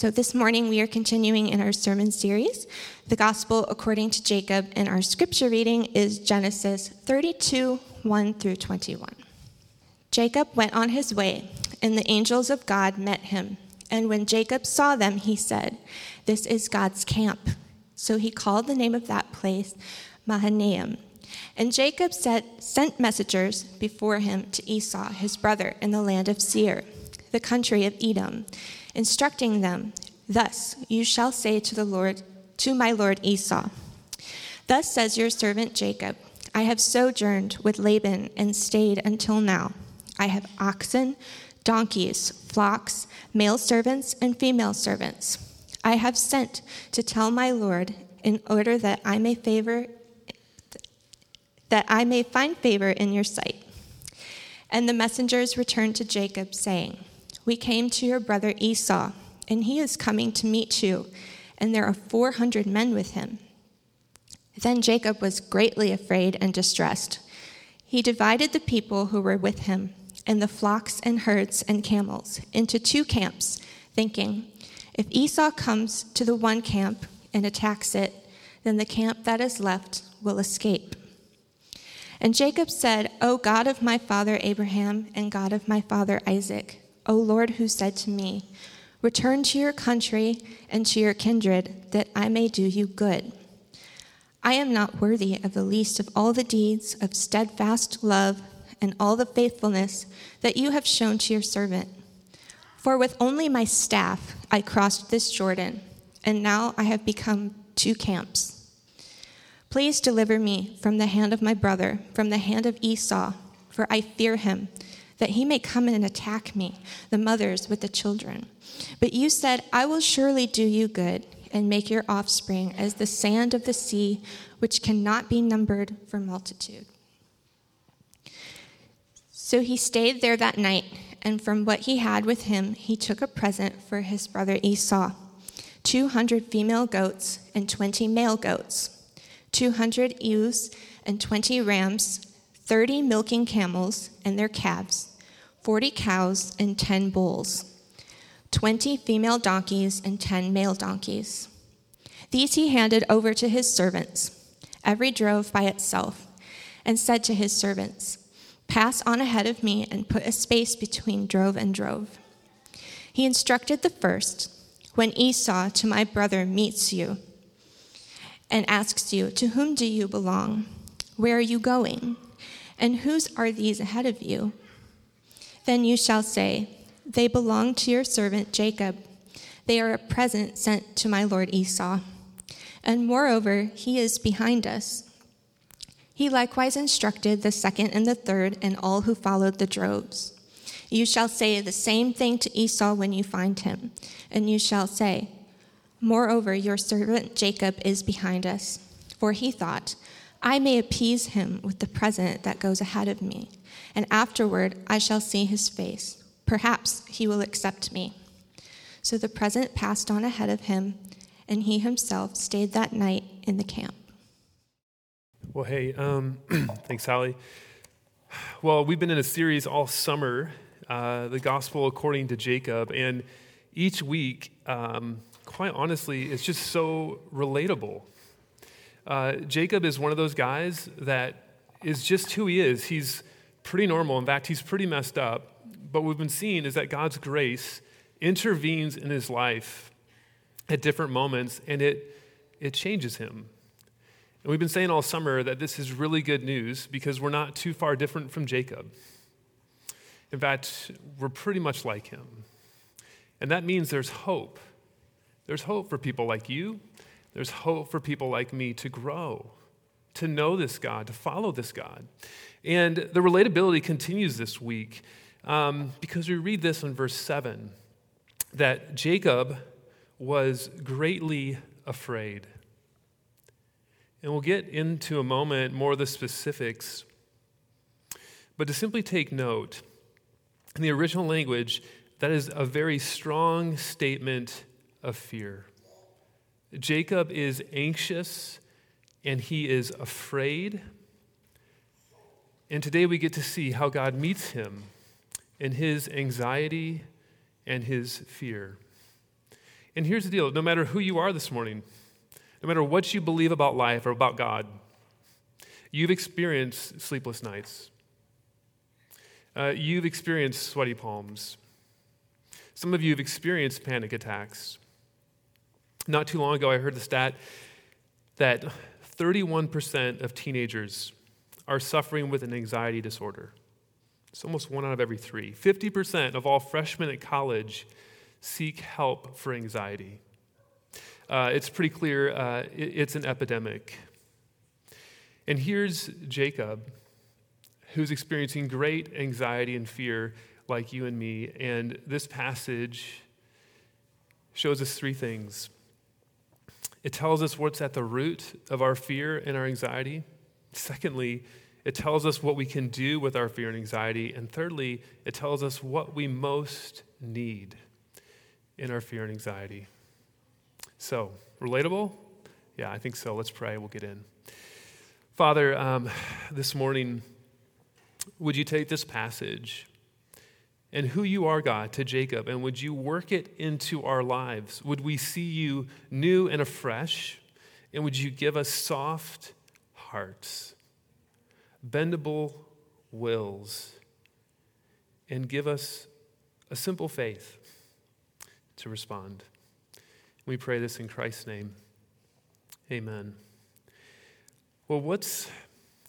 So, this morning we are continuing in our sermon series, The Gospel According to Jacob, and our scripture reading is Genesis 32 1 through 21. Jacob went on his way, and the angels of God met him. And when Jacob saw them, he said, This is God's camp. So he called the name of that place Mahanaim. And Jacob said, sent messengers before him to Esau, his brother, in the land of Seir, the country of Edom, instructing them, Thus you shall say to the Lord, to my lord Esau, Thus says your servant Jacob, I have sojourned with Laban and stayed until now. I have oxen, donkeys, flocks, male servants, and female servants. I have sent to tell my Lord in order that I may favor that I may find favor in your sight. And the messengers returned to Jacob, saying, We came to your brother Esau, and he is coming to meet you, and there are 400 men with him. Then Jacob was greatly afraid and distressed. He divided the people who were with him, and the flocks and herds and camels, into two camps, thinking, If Esau comes to the one camp and attacks it, then the camp that is left will escape. And Jacob said, O God of my father Abraham and God of my father Isaac, O Lord, who said to me, Return to your country and to your kindred, that I may do you good. I am not worthy of the least of all the deeds of steadfast love and all the faithfulness that you have shown to your servant. For with only my staff I crossed this Jordan, and now I have become two camps. Please deliver me from the hand of my brother, from the hand of Esau, for I fear him, that he may come and attack me, the mothers with the children. But you said, I will surely do you good and make your offspring as the sand of the sea, which cannot be numbered for multitude. So he stayed there that night, and from what he had with him, he took a present for his brother Esau 200 female goats and 20 male goats 200 ewes and 20 rams, 30 milking camels and their calves, 40 cows and 10 bulls, 20 female donkeys and 10 male donkeys. These he handed over to his servants, every drove by itself, and said to his servants, Pass on ahead of me and put a space between drove and drove. He instructed the first, When Esau to my brother meets you, and asks you, To whom do you belong? Where are you going? And whose are these ahead of you? Then you shall say, They belong to your servant Jacob. They are a present sent to my lord Esau. And moreover, he is behind us. He likewise instructed the second and the third and all who followed the droves. You shall say the same thing to Esau when you find him, and you shall say, Moreover, your servant Jacob is behind us, for he thought, I may appease him with the present that goes ahead of me, and afterward I shall see his face. Perhaps he will accept me. So the present passed on ahead of him, and he himself stayed that night in the camp. Well, hey, um, thanks, Sally. Well, we've been in a series all summer, uh, the gospel according to Jacob, and each week, um, quite honestly, it's just so relatable. Uh, Jacob is one of those guys that is just who he is. He's pretty normal. In fact, he's pretty messed up. But what we've been seeing is that God's grace intervenes in his life at different moments and it, it changes him. And we've been saying all summer that this is really good news because we're not too far different from Jacob. In fact, we're pretty much like him. And that means there's hope there's hope for people like you. There's hope for people like me to grow, to know this God, to follow this God. And the relatability continues this week um, because we read this in verse 7 that Jacob was greatly afraid. And we'll get into a moment more of the specifics. But to simply take note, in the original language, that is a very strong statement of fear. Jacob is anxious and he is afraid. And today we get to see how God meets him in his anxiety and his fear. And here's the deal no matter who you are this morning, no matter what you believe about life or about God, you've experienced sleepless nights. Uh, you've experienced sweaty palms. Some of you have experienced panic attacks. Not too long ago, I heard the stat that 31% of teenagers are suffering with an anxiety disorder. It's almost one out of every three. 50% of all freshmen at college seek help for anxiety. Uh, it's pretty clear uh, it, it's an epidemic. And here's Jacob, who's experiencing great anxiety and fear like you and me. And this passage shows us three things it tells us what's at the root of our fear and our anxiety. Secondly, it tells us what we can do with our fear and anxiety. And thirdly, it tells us what we most need in our fear and anxiety. So, relatable? Yeah, I think so. Let's pray. We'll get in. Father, um, this morning, would you take this passage and who you are, God, to Jacob, and would you work it into our lives? Would we see you new and afresh? And would you give us soft hearts, bendable wills, and give us a simple faith to respond? We pray this in Christ's name. Amen. Well, what's,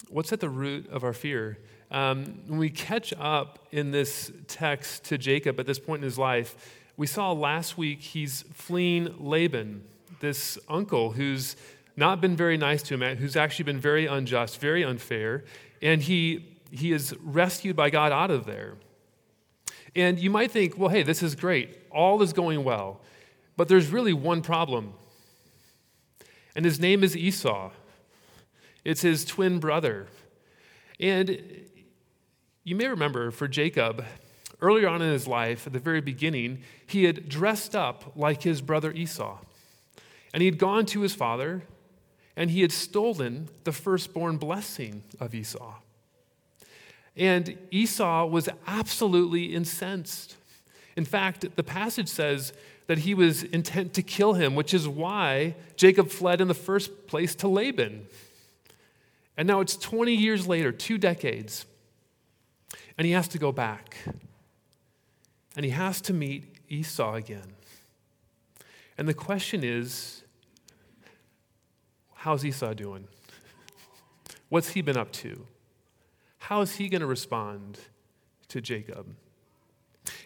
what's at the root of our fear? Um, when we catch up in this text to Jacob at this point in his life, we saw last week he's fleeing Laban, this uncle who's not been very nice to him, who's actually been very unjust, very unfair, and he, he is rescued by God out of there. And you might think, well, hey, this is great. All is going well. But there's really one problem. And his name is Esau. It's his twin brother. And you may remember for Jacob, earlier on in his life, at the very beginning, he had dressed up like his brother Esau. And he had gone to his father and he had stolen the firstborn blessing of Esau. And Esau was absolutely incensed. In fact, the passage says that he was intent to kill him, which is why Jacob fled in the first place to Laban. And now it's 20 years later, two decades, and he has to go back. And he has to meet Esau again. And the question is how's Esau doing? What's he been up to? How is he going to respond to Jacob?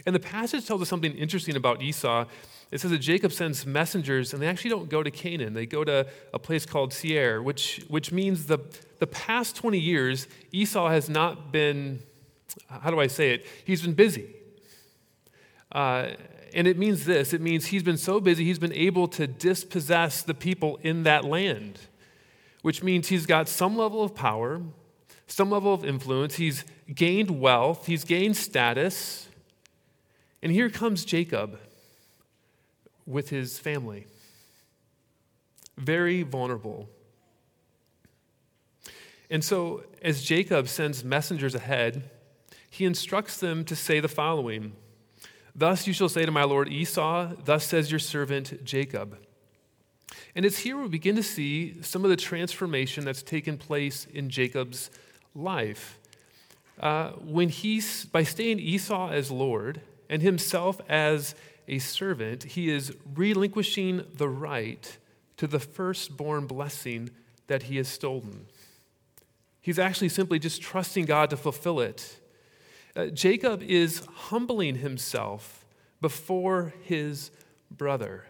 And the passage tells us something interesting about Esau. It says that Jacob sends messengers, and they actually don't go to Canaan. They go to a place called Seir, which, which means the, the past 20 years, Esau has not been how do I say it? He's been busy. Uh, and it means this it means he's been so busy, he's been able to dispossess the people in that land, which means he's got some level of power, some level of influence. He's gained wealth, he's gained status. And here comes Jacob with his family, very vulnerable. And so, as Jacob sends messengers ahead, he instructs them to say the following Thus you shall say to my lord Esau, Thus says your servant Jacob. And it's here we begin to see some of the transformation that's taken place in Jacob's life. Uh, when he's, by staying Esau as Lord and himself as a servant, he is relinquishing the right to the firstborn blessing that he has stolen. He's actually simply just trusting God to fulfill it. Uh, Jacob is humbling himself before his brother.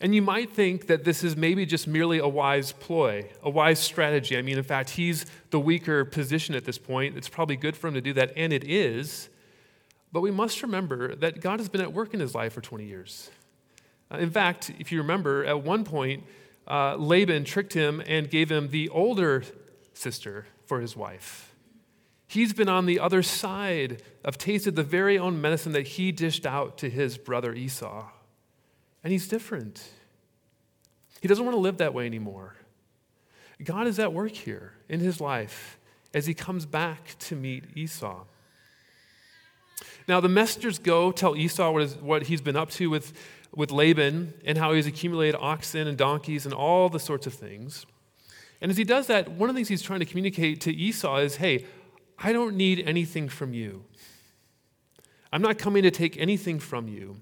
And you might think that this is maybe just merely a wise ploy, a wise strategy. I mean, in fact, he's the weaker position at this point. It's probably good for him to do that, and it is. But we must remember that God has been at work in his life for 20 years. Uh, in fact, if you remember, at one point, uh, Laban tricked him and gave him the older sister for his wife. He's been on the other side of tasted the very own medicine that he dished out to his brother Esau. And he's different. He doesn't want to live that way anymore. God is at work here in his life as he comes back to meet Esau. Now, the messengers go tell Esau what, is, what he's been up to with, with Laban and how he's accumulated oxen and donkeys and all the sorts of things. And as he does that, one of the things he's trying to communicate to Esau is hey, I don't need anything from you. I'm not coming to take anything from you.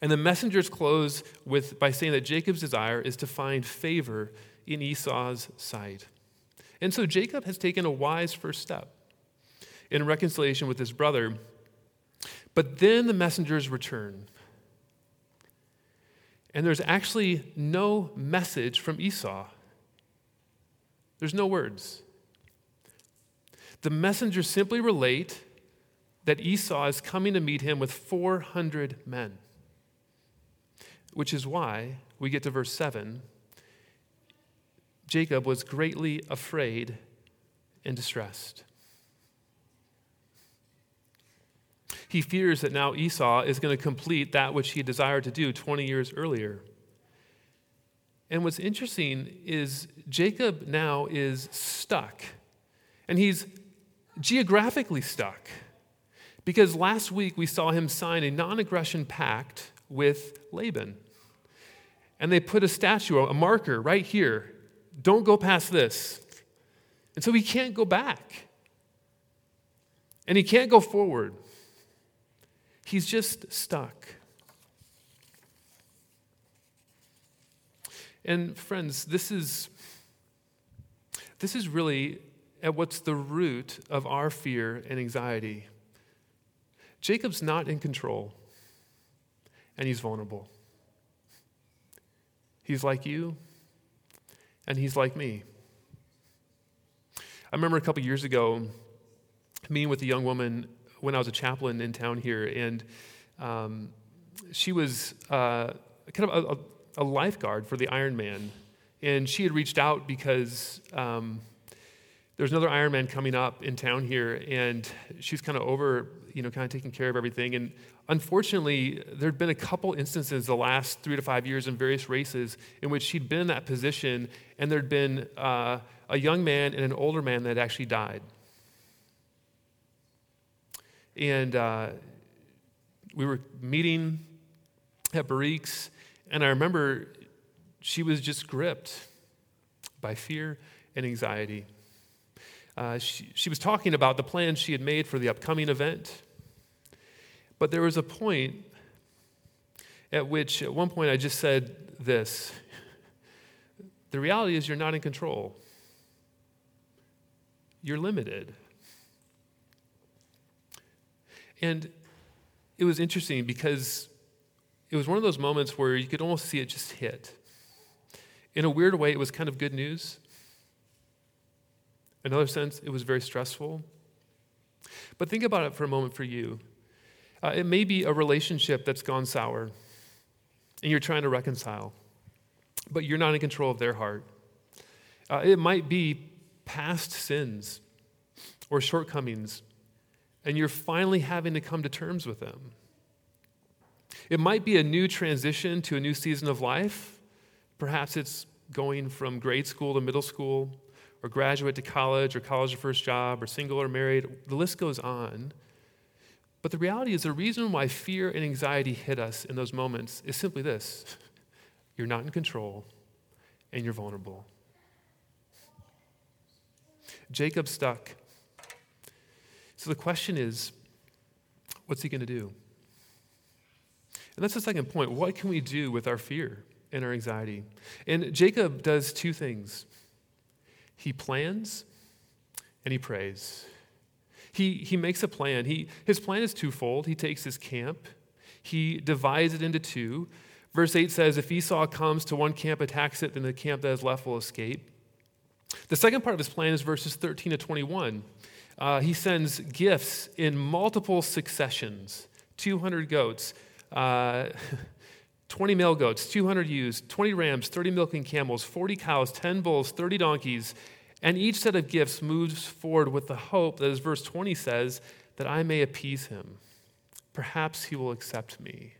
And the messengers close with, by saying that Jacob's desire is to find favor in Esau's sight. And so Jacob has taken a wise first step in reconciliation with his brother. But then the messengers return. And there's actually no message from Esau. There's no words. The messengers simply relate that Esau is coming to meet him with 400 men, which is why we get to verse 7. Jacob was greatly afraid and distressed. He fears that now Esau is going to complete that which he desired to do 20 years earlier. And what's interesting is Jacob now is stuck, and he's geographically stuck. Because last week we saw him sign a non aggression pact with Laban. And they put a statue, a marker right here. Don't go past this. And so he can't go back. And he can't go forward. He's just stuck. And friends, this is this is really at what's the root of our fear and anxiety. Jacob's not in control, and he's vulnerable. He's like you, and he's like me. I remember a couple years ago meeting with a young woman when I was a chaplain in town here, and um, she was uh, kind of a, a, lifeguard for the Ironman. And she had reached out because um, there's another Ironman coming up in town here, and she's kind of over, you know, kind of taking care of everything. And unfortunately, there had been a couple instances the last three to five years in various races in which she'd been in that position, and there'd been uh, a young man and an older man that actually died. And uh, we were meeting at Barrique's, and I remember she was just gripped by fear and anxiety. Uh, she, she was talking about the plans she had made for the upcoming event. But there was a point at which, at one point, I just said this The reality is, you're not in control, you're limited. And it was interesting because it was one of those moments where you could almost see it just hit. In a weird way, it was kind of good news Another sense, it was very stressful. But think about it for a moment for you. Uh, it may be a relationship that's gone sour and you're trying to reconcile, but you're not in control of their heart. Uh, it might be past sins or shortcomings, and you're finally having to come to terms with them. It might be a new transition to a new season of life. Perhaps it's going from grade school to middle school or graduate to college or college to first job or single or married. The list goes on. But the reality is, the reason why fear and anxiety hit us in those moments is simply this you're not in control and you're vulnerable. Jacob stuck. So the question is, what's he going to do? And that's the second point. What can we do with our fear and our anxiety? And Jacob does two things. He plans and he prays. He, he makes a plan. He, his plan is twofold. He takes his camp, he divides it into two. Verse 8 says, If Esau comes to one camp, attacks it, then the camp that is left will escape. The second part of his plan is verses 13 to 21. Uh, he sends gifts in multiple successions 200 goats, uh, 20 male goats, 200 ewes, 20 rams, 30 milking camels, 40 cows, 10 bulls, 30 donkeys. And each set of gifts moves forward with the hope that, as verse 20 says, that I may appease him. Perhaps he will accept me.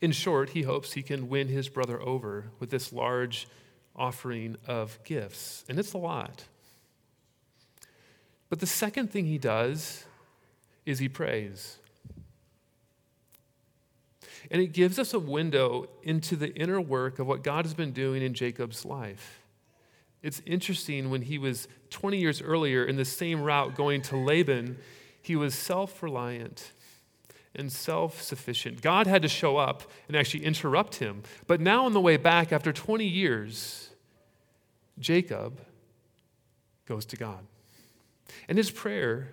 In short, he hopes he can win his brother over with this large offering of gifts. And it's a lot. But the second thing he does is he prays. And it gives us a window into the inner work of what God has been doing in Jacob's life. It's interesting when he was 20 years earlier in the same route going to Laban, he was self reliant and self sufficient. God had to show up and actually interrupt him. But now, on the way back, after 20 years, Jacob goes to God. And his prayer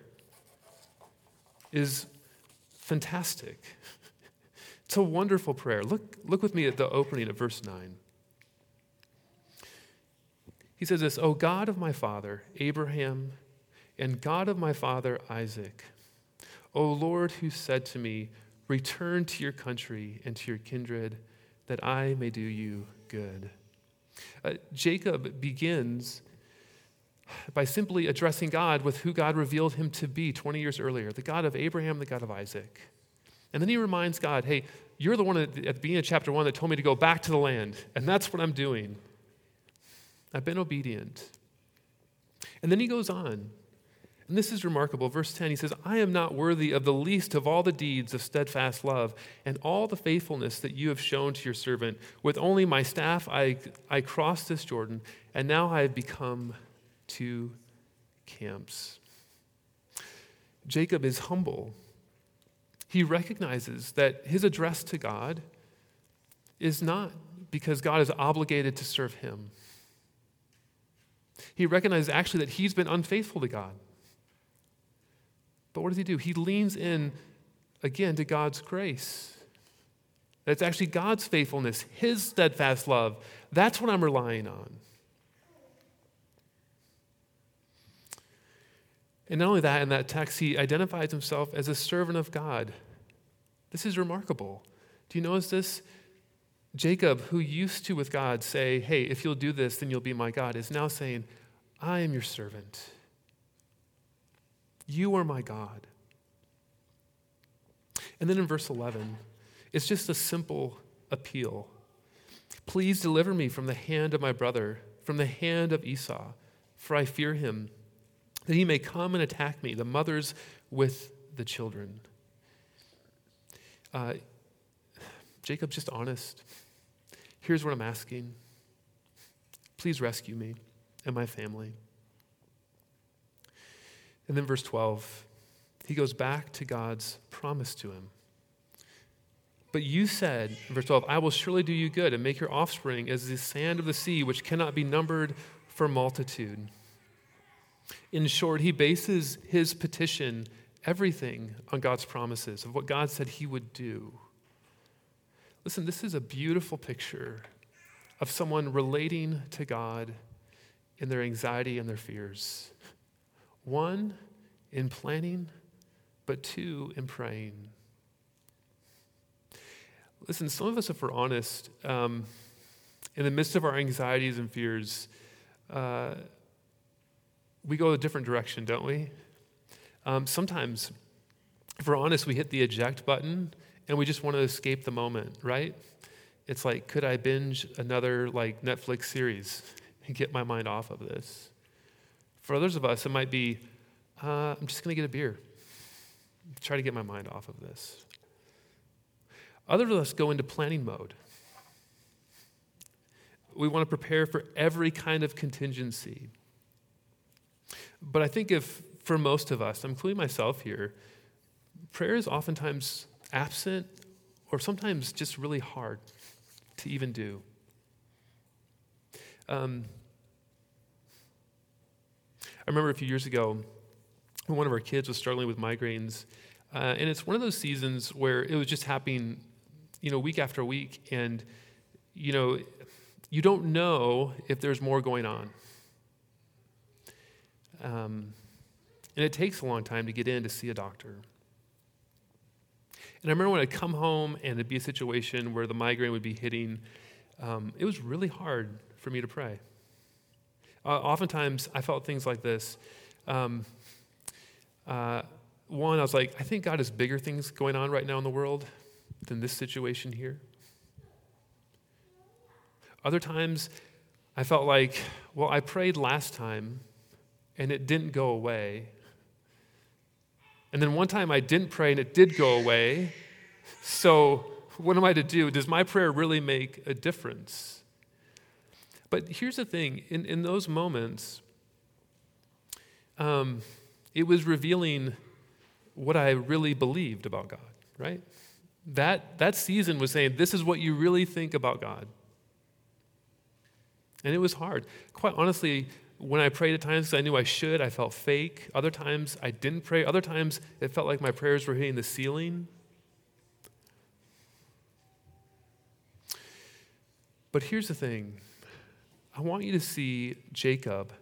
is fantastic. It's a wonderful prayer. Look, look with me at the opening of verse 9. He says this, O God of my father, Abraham, and God of my father, Isaac, O Lord, who said to me, Return to your country and to your kindred, that I may do you good. Uh, Jacob begins by simply addressing God with who God revealed him to be 20 years earlier the God of Abraham, the God of Isaac. And then he reminds God, hey, you're the one at the beginning of chapter one that told me to go back to the land, and that's what I'm doing. I've been obedient. And then he goes on. And this is remarkable. Verse 10, he says, I am not worthy of the least of all the deeds of steadfast love and all the faithfulness that you have shown to your servant. With only my staff, I, I crossed this Jordan, and now I have become two camps. Jacob is humble he recognizes that his address to God is not because God is obligated to serve him. He recognizes actually that he's been unfaithful to God. But what does he do? He leans in again to God's grace. That's actually God's faithfulness, his steadfast love. That's what I'm relying on. And not only that, in that text, he identifies himself as a servant of God. This is remarkable. Do you notice this? Jacob, who used to with God say, Hey, if you'll do this, then you'll be my God, is now saying, I am your servant. You are my God. And then in verse 11, it's just a simple appeal. Please deliver me from the hand of my brother, from the hand of Esau, for I fear him that he may come and attack me, the mothers with the children. Uh, Jacob's just honest. Here's what I'm asking please rescue me and my family. And then, verse 12, he goes back to God's promise to him. But you said, verse 12, I will surely do you good and make your offspring as the sand of the sea, which cannot be numbered for multitude. In short, he bases his petition, everything, on God's promises of what God said he would do. Listen, this is a beautiful picture of someone relating to God in their anxiety and their fears. One, in planning, but two, in praying. Listen, some of us, if we're honest, um, in the midst of our anxieties and fears, uh, we go a different direction, don't we? Um, sometimes, if we're honest, we hit the eject button and we just want to escape the moment, right? It's like, could I binge another like Netflix series and get my mind off of this? For others of us, it might be, uh, I'm just going to get a beer, try to get my mind off of this. Others of us go into planning mode. We want to prepare for every kind of contingency. But I think if, for most of us, including myself here, prayer is oftentimes absent or sometimes just really hard to even do. Um, I remember a few years ago when one of our kids was struggling with migraines, uh, and it's one of those seasons where it was just happening, you know, week after week, and you know, you don't know if there's more going on. Um, and it takes a long time to get in to see a doctor. And I remember when I'd come home and it'd be a situation where the migraine would be hitting, um, it was really hard for me to pray. Uh, oftentimes, I felt things like this. Um, uh, one, I was like, I think God has bigger things going on right now in the world than this situation here. Other times, I felt like, well, I prayed last time and it didn't go away. And then one time I didn't pray and it did go away. So What am I to do? Does my prayer really make a difference? But here's the thing in, in those moments, um, it was revealing what I really believed about God, right? That, that season was saying, This is what you really think about God. And it was hard. Quite honestly, when I prayed at times, I knew I should, I felt fake. Other times, I didn't pray. Other times, it felt like my prayers were hitting the ceiling. But here's the thing I want you to see Jacob,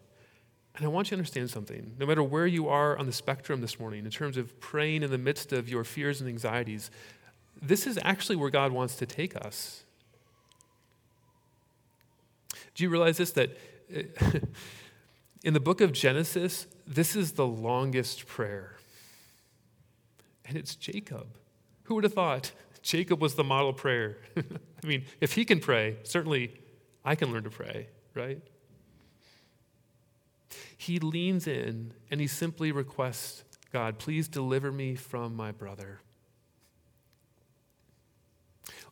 and I want you to understand something. No matter where you are on the spectrum this morning, in terms of praying in the midst of your fears and anxieties, this is actually where God wants to take us. Do you realize this? That in the book of Genesis, this is the longest prayer. And it's Jacob. Who would have thought Jacob was the model prayer? I mean, if he can pray, certainly I can learn to pray, right? He leans in and he simply requests God, please deliver me from my brother.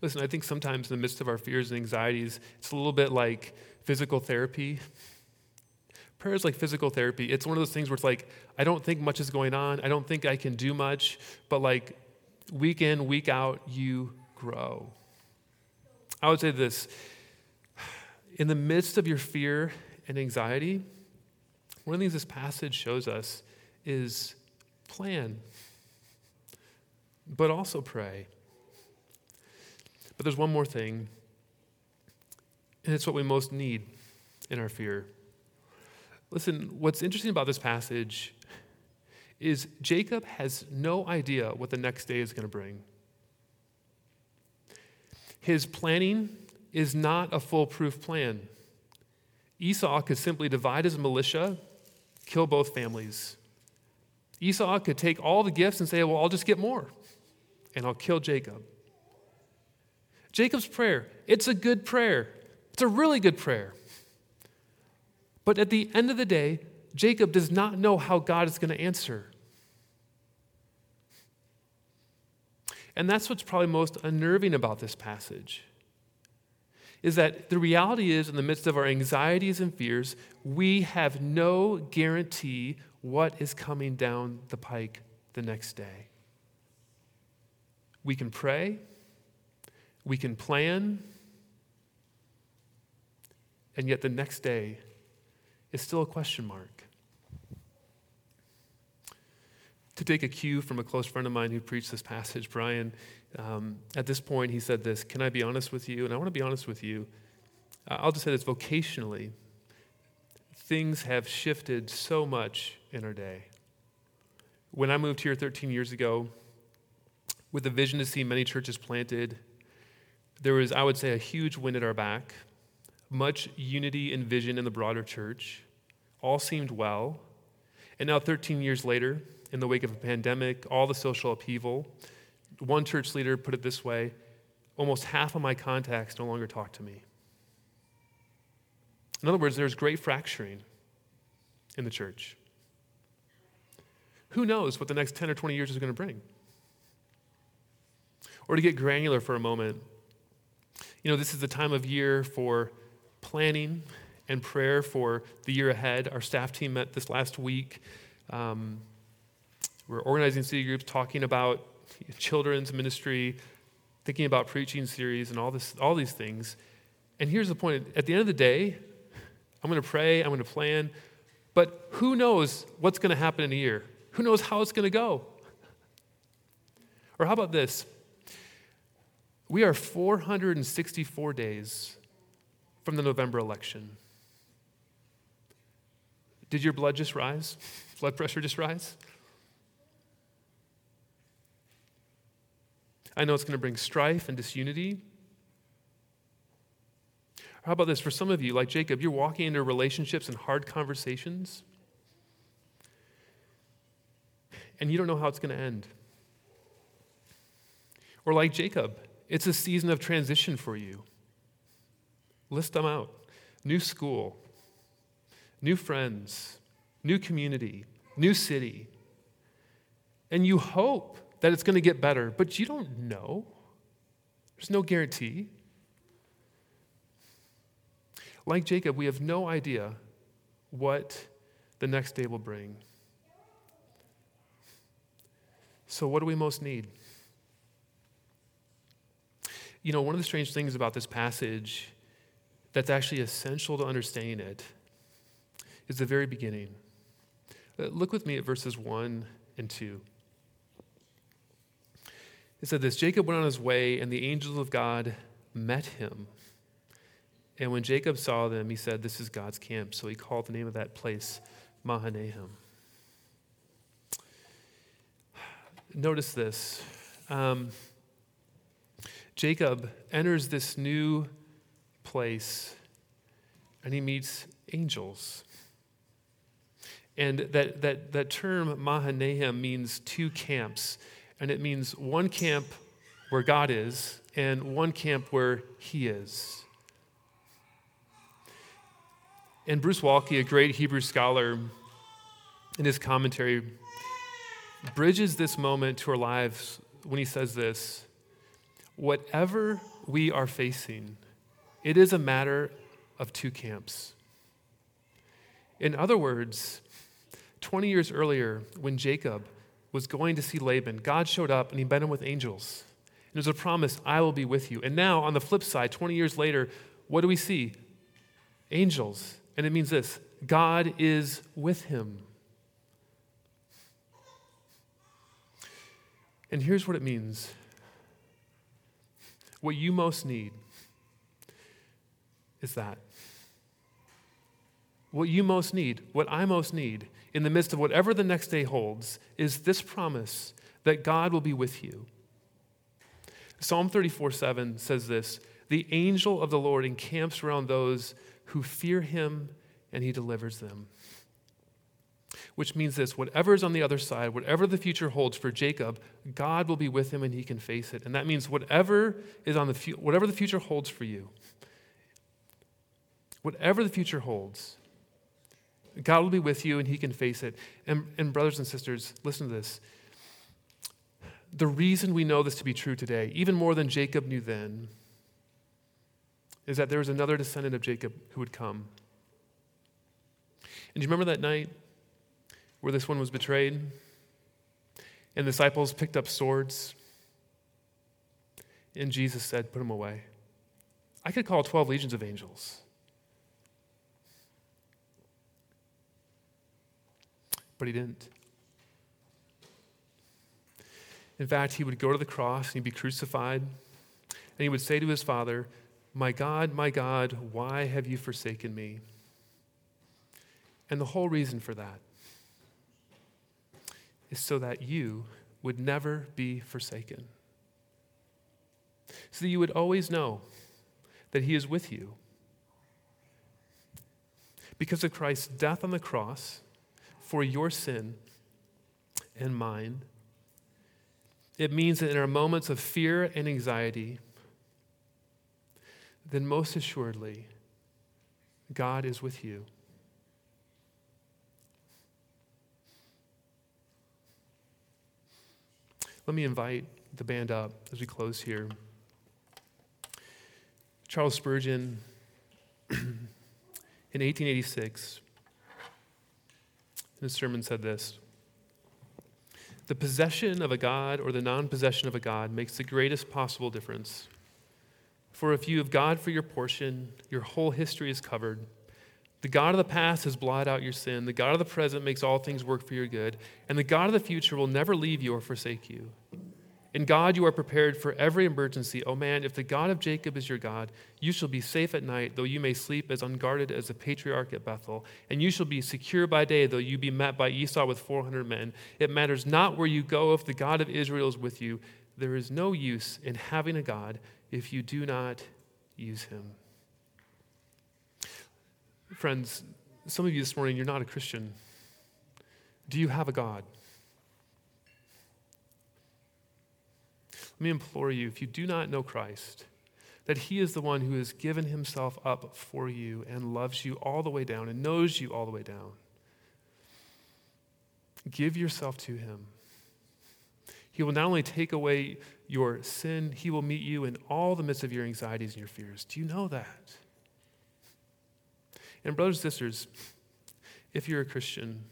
Listen, I think sometimes in the midst of our fears and anxieties, it's a little bit like physical therapy. Prayer is like physical therapy. It's one of those things where it's like, I don't think much is going on. I don't think I can do much. But like week in, week out, you grow. I would say this in the midst of your fear and anxiety, one of the things this passage shows us is plan, but also pray. But there's one more thing, and it's what we most need in our fear. Listen, what's interesting about this passage is Jacob has no idea what the next day is going to bring. His planning is not a foolproof plan. Esau could simply divide his militia, kill both families. Esau could take all the gifts and say, Well, I'll just get more, and I'll kill Jacob. Jacob's prayer, it's a good prayer. It's a really good prayer. But at the end of the day, Jacob does not know how God is going to answer. And that's what's probably most unnerving about this passage. Is that the reality is, in the midst of our anxieties and fears, we have no guarantee what is coming down the pike the next day. We can pray, we can plan, and yet the next day is still a question mark. To take a cue from a close friend of mine who preached this passage, Brian, um, at this point he said this Can I be honest with you? And I want to be honest with you. I'll just say this vocationally, things have shifted so much in our day. When I moved here 13 years ago, with a vision to see many churches planted, there was, I would say, a huge wind at our back much unity and vision in the broader church. All seemed well. And now, 13 years later, in the wake of a pandemic, all the social upheaval, one church leader put it this way almost half of my contacts no longer talk to me. In other words, there's great fracturing in the church. Who knows what the next 10 or 20 years is going to bring? Or to get granular for a moment, you know, this is the time of year for planning and prayer for the year ahead. Our staff team met this last week. Um, we're organizing city groups, talking about children's ministry, thinking about preaching series, and all, this, all these things. And here's the point at the end of the day, I'm going to pray, I'm going to plan, but who knows what's going to happen in a year? Who knows how it's going to go? Or how about this? We are 464 days from the November election. Did your blood just rise? Blood pressure just rise? I know it's going to bring strife and disunity. How about this? For some of you, like Jacob, you're walking into relationships and hard conversations, and you don't know how it's going to end. Or like Jacob, it's a season of transition for you. List them out new school, new friends, new community, new city. And you hope that it's going to get better, but you don't know. There's no guarantee. Like Jacob, we have no idea what the next day will bring. So, what do we most need? You know, one of the strange things about this passage that's actually essential to understanding it is the very beginning. Uh, look with me at verses 1 and 2. It said this Jacob went on his way, and the angels of God met him. And when Jacob saw them, he said, This is God's camp. So he called the name of that place Mahanaim. Notice this. Um, Jacob enters this new place and he meets angels. And that, that, that term Mahanaim means two camps. And it means one camp where God is and one camp where he is. And Bruce Waltke, a great Hebrew scholar, in his commentary, bridges this moment to our lives when he says this Whatever we are facing, it is a matter of two camps. In other words, 20 years earlier, when Jacob was going to see Laban, God showed up and he met him with angels. And there's a promise, I will be with you. And now, on the flip side, 20 years later, what do we see? Angels. And it means this God is with him. And here's what it means what you most need is that. What you most need, what I most need, in the midst of whatever the next day holds, is this promise that God will be with you. Psalm 34 7 says this The angel of the Lord encamps around those who fear him, and he delivers them. Which means this whatever is on the other side, whatever the future holds for Jacob, God will be with him and he can face it. And that means whatever is on the whatever the future holds for you, whatever the future holds, God will be with you and he can face it. And, and brothers and sisters, listen to this. The reason we know this to be true today, even more than Jacob knew then, is that there was another descendant of Jacob who would come. And do you remember that night where this one was betrayed? And the disciples picked up swords. And Jesus said, Put them away. I could call 12 legions of angels. But he didn't. In fact, he would go to the cross and he'd be crucified. And he would say to his father, My God, my God, why have you forsaken me? And the whole reason for that is so that you would never be forsaken. So that you would always know that He is with you. Because of Christ's death on the cross for your sin and mine, it means that in our moments of fear and anxiety, then most assuredly, God is with you. Let me invite the band up as we close here. Charles Spurgeon, in 1886, in his sermon said this The possession of a God or the non possession of a God makes the greatest possible difference. For if you have God for your portion, your whole history is covered. The God of the past has blotted out your sin. The God of the present makes all things work for your good. And the God of the future will never leave you or forsake you. In God you are prepared for every emergency. O oh man, if the God of Jacob is your God, you shall be safe at night, though you may sleep as unguarded as the patriarch at Bethel. And you shall be secure by day, though you be met by Esau with 400 men. It matters not where you go if the God of Israel is with you. There is no use in having a God if you do not use him. Friends, some of you this morning, you're not a Christian. Do you have a God? Let me implore you if you do not know Christ, that He is the one who has given Himself up for you and loves you all the way down and knows you all the way down. Give yourself to Him. He will not only take away your sin, He will meet you in all the midst of your anxieties and your fears. Do you know that? And, brothers and sisters, if you're a Christian,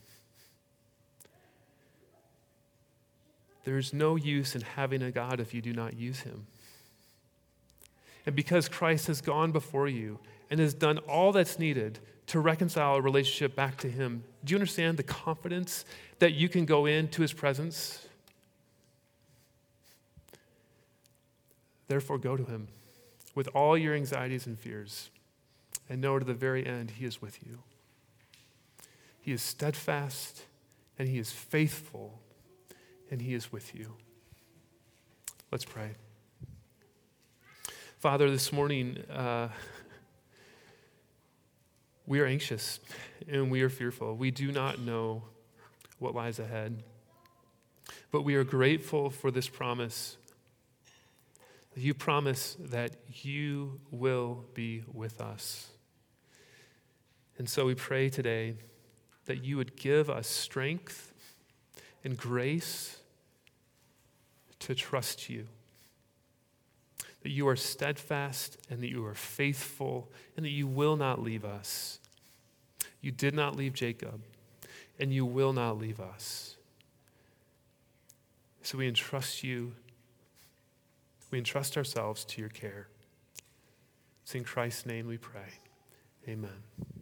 there's no use in having a God if you do not use Him. And because Christ has gone before you and has done all that's needed to reconcile a relationship back to Him, do you understand the confidence that you can go into His presence? Therefore, go to Him with all your anxieties and fears and know to the very end He is with you. He is steadfast and He is faithful and He is with you. Let's pray. Father, this morning, uh, we are anxious and we are fearful. We do not know what lies ahead. But we are grateful for this promise. You promise that you will be with us. And so we pray today that you would give us strength and grace to trust you. That you are steadfast and that you are faithful and that you will not leave us. You did not leave Jacob and you will not leave us. So we entrust you, we entrust ourselves to your care. It's in Christ's name we pray. Amen.